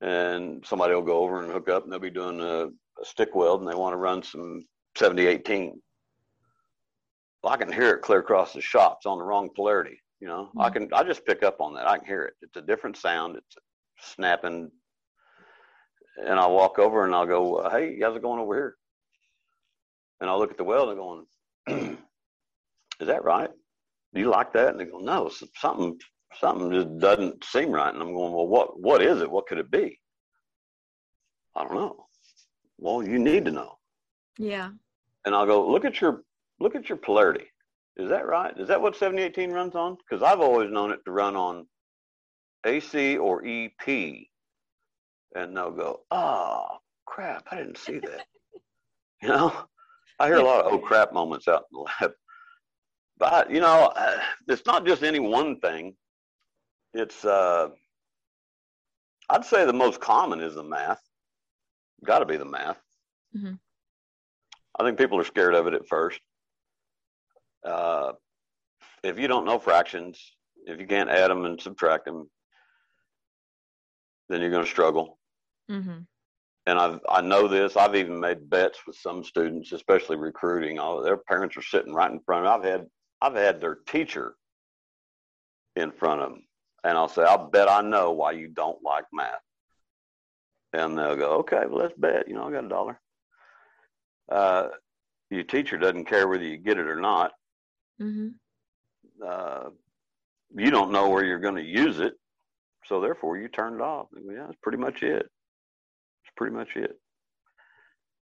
and somebody will go over and hook up, and they'll be doing a, a stick weld, and they want to run some 7018. Well, I can hear it clear across the shop. It's on the wrong polarity. You know, I Mhm. can I just pick up on that. I can hear it. It's a different sound. It's snapping. And I'll walk over and I'll go, "Hey, guys are going over here?" And I'll look at the weld and going, "Is that right? Do you like that?" And they go, "No, something something just doesn't seem right." And I'm going, "Well, what what is it? What could it be?" I don't know. Well, you need to know. Yeah. And I'll go, "Look at your look at your polarity. Is that right? Is that what 7018 runs on? Because I've always known it to run on AC or EP." And they'll go, "Oh crap! I didn't see that." you know, I hear a lot of "oh crap" moments out in the lab. But you know, uh, it's not just any one thing. It's uh, I'd say the most common is the math. Got to be the math. Mhm. I think people are scared of it at first. Uh, if you don't know fractions, if you can't add them and subtract them, then you're going to struggle. Mm-hmm. And I've I know this. I've even made bets with some students, especially recruiting. All their parents are sitting right in front. I've had I've had their teacher in front of them, and I'll say, "I'll bet I know why you don't like math." And they'll go, "Okay, well let's bet." You know, I got a dollar. Uh, your teacher doesn't care whether you get it or not. Mm-hmm. Uh, you don't know where you're going to use it, so therefore you turn it off. Yeah, that's pretty much it. Pretty much it.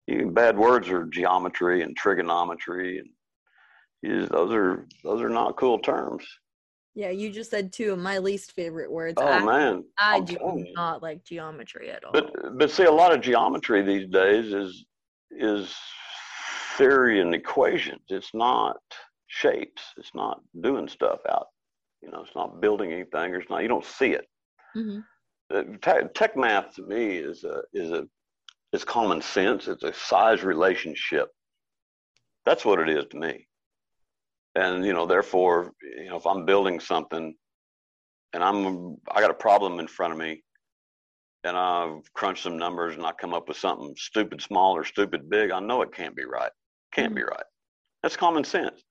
You, bad words are geometry and trigonometry, and those are those are not cool terms. Yeah, you just said two of my least favorite words. Oh I, man, I I'm do you. not like geometry at all. But but see, a lot of geometry these days is is theory and equations. It's not shapes. It's not doing stuff out. You know, it's not building anything. Or it's not. You don't see it. Mm-hmm. Uh, tech math to me is a, is a is common sense. It's a size relationship. That's what it is to me. And you know, therefore, you know, if I'm building something and I'm I got a problem in front of me and I've crunched some numbers and I come up with something stupid small or stupid big, I know it can't be right. Can't mm-hmm. be right. That's common sense.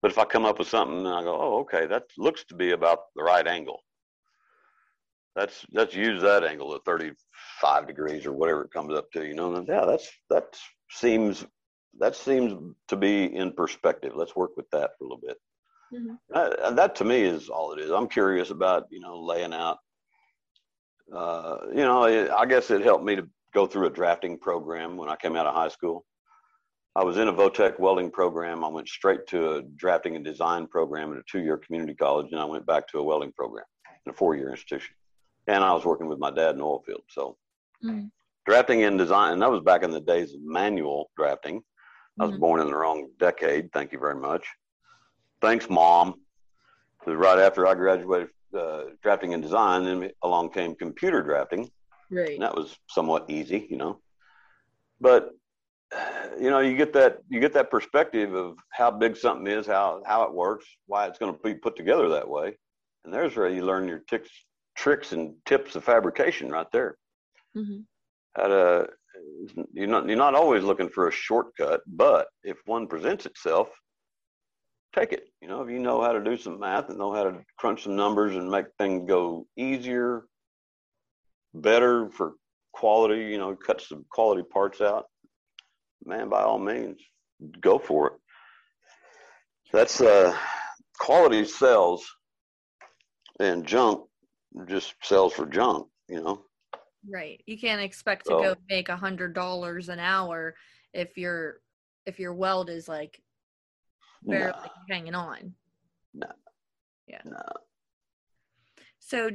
But if I come up with something and I go, oh, okay, that looks to be about the right angle. Let's let's use that angle at 35 degrees or whatever it comes up to. You know, and yeah, that's that seems that seems to be in perspective. Let's work with that for a little bit. Mm-hmm. Uh, that to me is all it is. I'm curious about you know laying out. Uh, you know, I guess it helped me to go through a drafting program when I came out of high school. I was in a Votech welding program. I went straight to a drafting and design program at a two-year community college, and I went back to a welding program in a four-year institution. And I was working with my dad in oil field, so mm-hmm. drafting and design. And that was back in the days of manual drafting. I was mm-hmm. born in the wrong decade. Thank you very much. Thanks, mom. Right after I graduated uh, drafting and design, then along came computer drafting. Right. And that was somewhat easy, you know. But you know, you get that you get that perspective of how big something is, how how it works, why it's going to be put together that way, and there's where you learn your ticks, tricks and tips of fabrication right there. Mm-hmm. How to you're not you're not always looking for a shortcut, but if one presents itself, take it. You know, if you know how to do some math and know how to crunch some numbers and make things go easier, better for quality, you know, cut some quality parts out, man, by all means, go for it. That's uh, quality sells, and junk just sells for junk. You know. Right. You can't expect to go make a hundred dollars an hour if your if your weld is like barely nah. hanging on. No. Yeah. No. So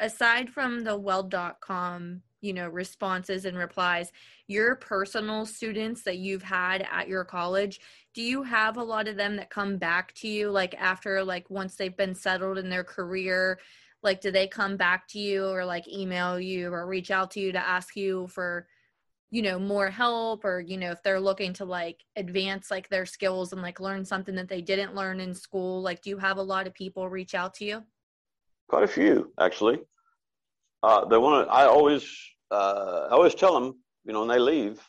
aside from the weld.com you know responses and replies your personal students that you've had at your college do you have a lot of them that come back to you like after like once they've been settled in their career like do they come back to you or like email you or reach out to you to ask you for you know more help or you know if they're looking to like advance like their skills and like learn something that they didn't learn in school? Like do you have a lot of people reach out to you? Quite a few actually. Uh, they want to i always uh, I always tell them, you know, when they leave,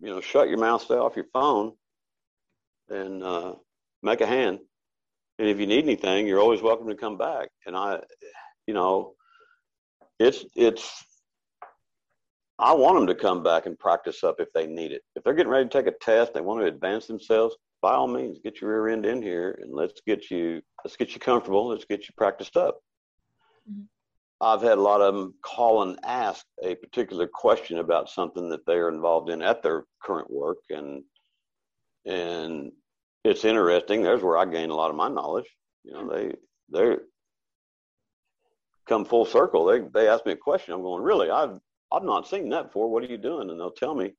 you know, shut your mouth, stay off your phone, and uh, make a hand. And if you need anything, you're always welcome to come back. And I, you know, it's it's. I want them to come back and practice up if they need it. If they're getting ready to take a test, they want to advance themselves. By all means, get your rear end in here and let's get you let's get you comfortable. Let's get you practiced up. Mm-hmm. I've had a lot of them call and ask a particular question about something that they are involved in at their current work, and and it's interesting. There's where I gain a lot of my knowledge. You know, they they come full circle. They they ask me a question. I'm going, really? I've I've not seen that before. What are you doing? And they'll tell me,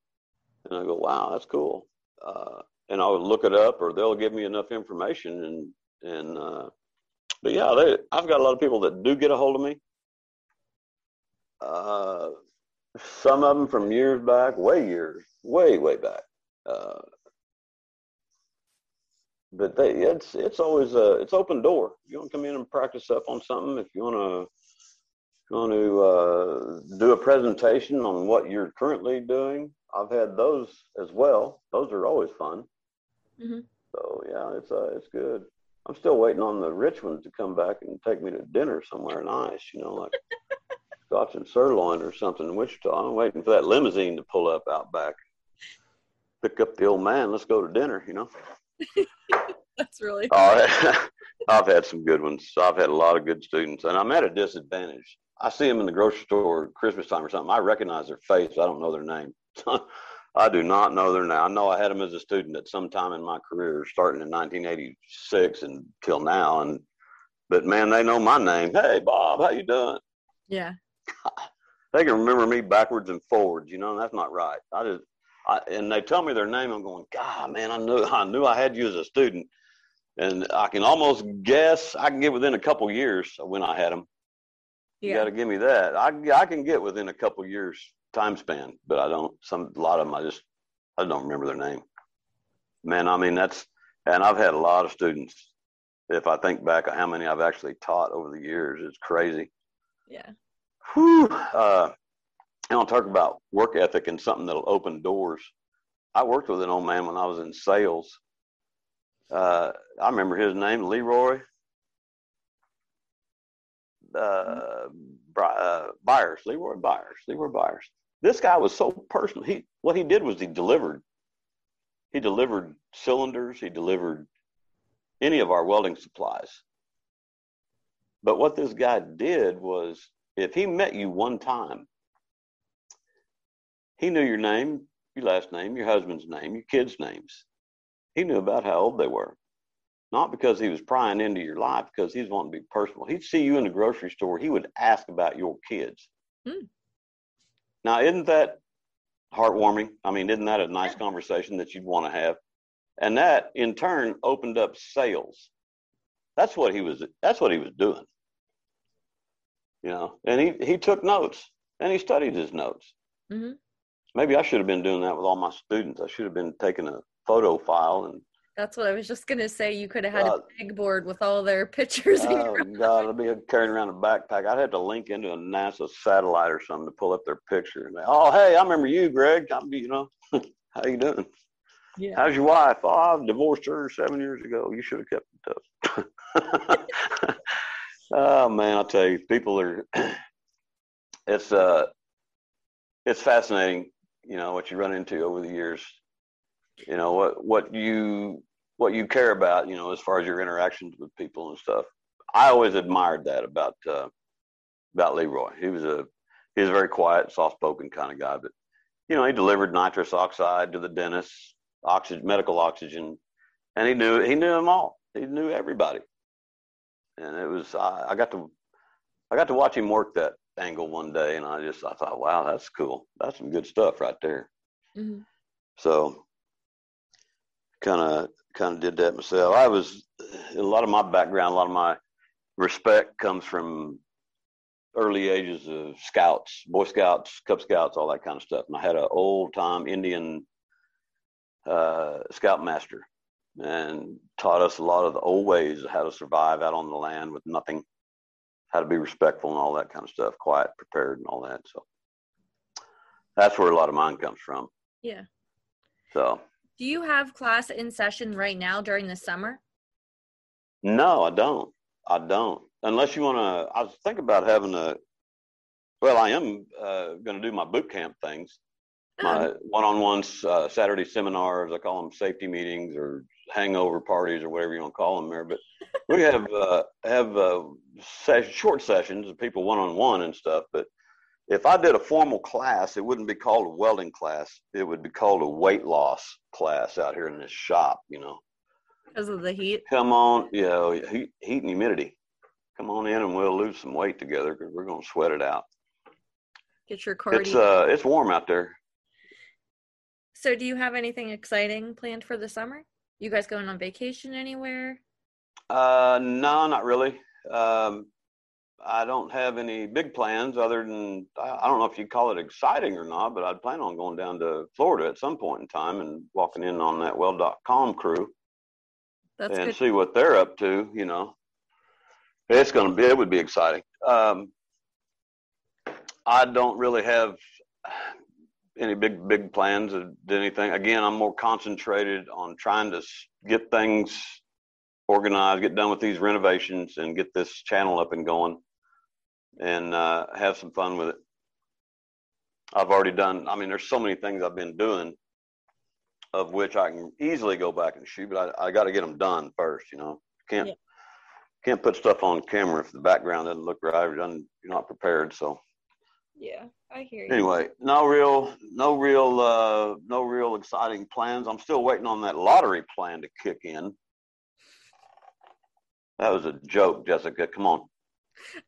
and I go, wow, that's cool. Uh, and I'll look it up, or they'll give me enough information, and and uh, but yeah, they, I've got a lot of people that do get a hold of me uh, some of them from years back, way years, way way back. But they, it's it's always a it's open door. If you want to come in and practice up on something, if you want to if you want to uh, do a presentation on what you're currently doing, I've had those as well. Those are always fun. Mm-hmm. So yeah, it's uh, it's good. I'm still waiting on the rich ones to come back and take me to dinner somewhere nice. You know, like scotch and sirloin or something in Wichita. I'm waiting for that limousine to pull up out back. Pick up the old man. Let's go to dinner. You know. That's really. Oh, I've had some good ones. I've had a lot of good students, and I'm at a disadvantage. I see them in the grocery store Christmas time or something. I recognize their face. I don't know their name. I do not know their name. I know I had them as a student at some time in my career, starting in 1986 until now. And but man, they know my name. Hey, Bob, how you doing? Yeah. they can remember me backwards and forwards. You know, that's not right. I just, I, and they tell me their name. I'm going, God, man, I knew, I knew I had you as a student, and I can almost guess. I can get within a couple years when I had them. You got to give me that. I I can get within a couple years time span, but I don't. Some a lot of them I just I don't remember their name. Man, I mean that's and I've had a lot of students. If I think back how many I've actually taught over the years, it's crazy. Yeah. Whew. Uh, and I'll talk about work ethic and something that'll open doors. I worked with an old man when I was in sales. Uh, I remember his name, Leroy uh, uh, Byers, Leroy Byers, Leroy Byers. This guy was so personal. He what he did was he delivered. He delivered cylinders. He delivered any of our welding supplies. But what this guy did was, if he met you one time, he knew your name, your last name, your husband's name, your kids' names. He knew about how old they were not because he was prying into your life, because he's wanting to be personal. He'd see you in the grocery store, he would ask about your kids. Hmm. Now, isn't that heartwarming? I mean, isn't that a nice conversation that you'd want to have? And that in turn opened up sales. That's what he was that's what he was doing. You know, and he, he took notes and he studied his notes. Mhm. Maybe I should have been doing that with all my students. I should have been taking a photo file and That's what I was just gonna say. You could have had Uh, a big board with all their pictures. Oh God, I'd be carrying around a backpack. I'd have to link into a NASA satellite or something to pull up their picture. And they, oh, hey, I remember you, Greg. I'm, you know, how you doing? Yeah. How's your wife? Oh, I divorced her seven years ago. You should have kept in touch. oh man, I'll tell you, people are. it's uh, it's fascinating. You know what you run into over the years. You know what what you what you care about. You know as far as your interactions with people and stuff. I always admired that about uh, about Leroy. He was a he was a very quiet, soft spoken kind of guy, but you know he delivered nitrous oxide to the dentist, oxygen, medical oxygen, and he knew he knew them all. He knew everybody, and it was I, I got to I got to watch him work that angle one day, and I just I thought, wow, that's cool. That's some good stuff right there. Mhm. So kind of kind of did that myself. I was a lot of my background, a lot of my respect comes from early ages of scouts, Boy Scouts, Cub Scouts, all that kind of stuff. And I had an old time Indian uh, scoutmaster and taught us a lot of the old ways of how to survive out on the land with nothing, how to be respectful and all that kind of stuff, quiet, prepared, and all that. So that's where a lot of mine comes from. Yeah. So Do you have class in session right now during the summer? no, I don't. I don't. Unless you want to, I was thinking about having a. Well, I am uh, going to do my boot camp things, my one-on-ones, uh, Saturday seminars. I call them safety meetings or hangover parties or whatever you want to call them there. But we have uh, have uh, short sessions of people one-on-one and stuff. But if I did a formal class, it wouldn't be called a welding class. It would be called a weight loss class out here in this shop. You know Because of the heat? come on, you know, heat, heat and humidity. Come on in and we'll lose some weight together because we're going to sweat it out. Get your cardio. It's uh, it's warm out there. so do you have anything exciting planned for the summer? You guys going on vacation anywhere? Uh, no, not really. Um, I don't have any big plans other than I don't know if you'd call it exciting or not, but I'd plan on going down to Florida at some point in time and walking in on that well.com crew That's and good. see what they're up to. You know, it's going to be it would be exciting. Um, I don't really have any big big plans of anything. Again, I'm more concentrated on trying to s- get things organized, get done with these renovations, and get this channel up and going, and uh, have some fun with it. I've already done. I mean, there's so many things I've been doing, of which I can easily go back and shoot, but I, I got to get them done first. You know, can't Yeah. can't put stuff on camera if the background doesn't look right. Or doesn't, you're not prepared. So Yeah, I hear you. anyway, no real, no real, uh, no real exciting plans. I'm still waiting on that lottery plan to kick in. That was a joke, Jessica. Come on,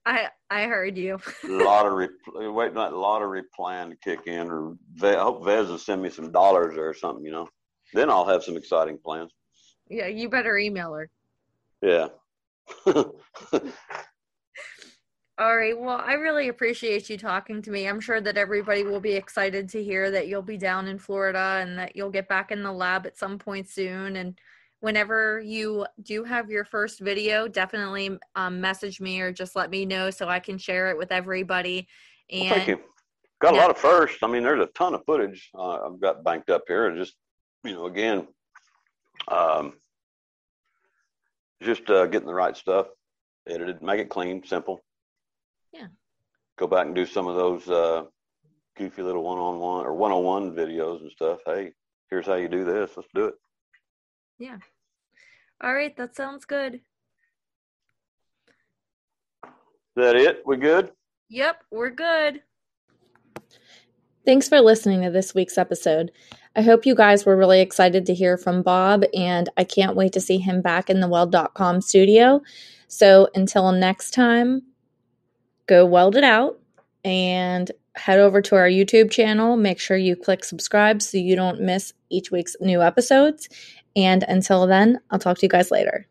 I I heard you. lottery. on that lottery plan to kick in, or I hope Vez will send me some dollars or something. You know, then I'll have some exciting plans. yeah, you better email her. Yeah. All right. Well, I really appreciate you talking to me. I'm sure that everybody will be excited to hear that you'll be down in Florida and that you'll get back in the lab at some point soon. And whenever you do have your first video, definitely um, message me or just let me know so I can share it with everybody. And well, thank you. Got a lot of firsts. I mean, there's a ton of footage uh, I've got banked up here, and just you know, again, um, just uh, getting the right stuff edited, make it clean, simple. Yeah. Go back and do some of those uh, goofy little one-on-one or one-on-one videos and stuff. Hey, here's how you do this. Let's do it. Yeah. All right, that sounds good. Is that it? We good? Yep, we're good. Thanks for listening to this week's episode. I hope you guys were really excited to hear from Bob, and I can't wait to see him back in the weld.com studio. So until next time, go weld it out and head over to our YouTube channel. Make sure you click subscribe so you don't miss each week's new episodes. And until then, I'll talk to you guys later.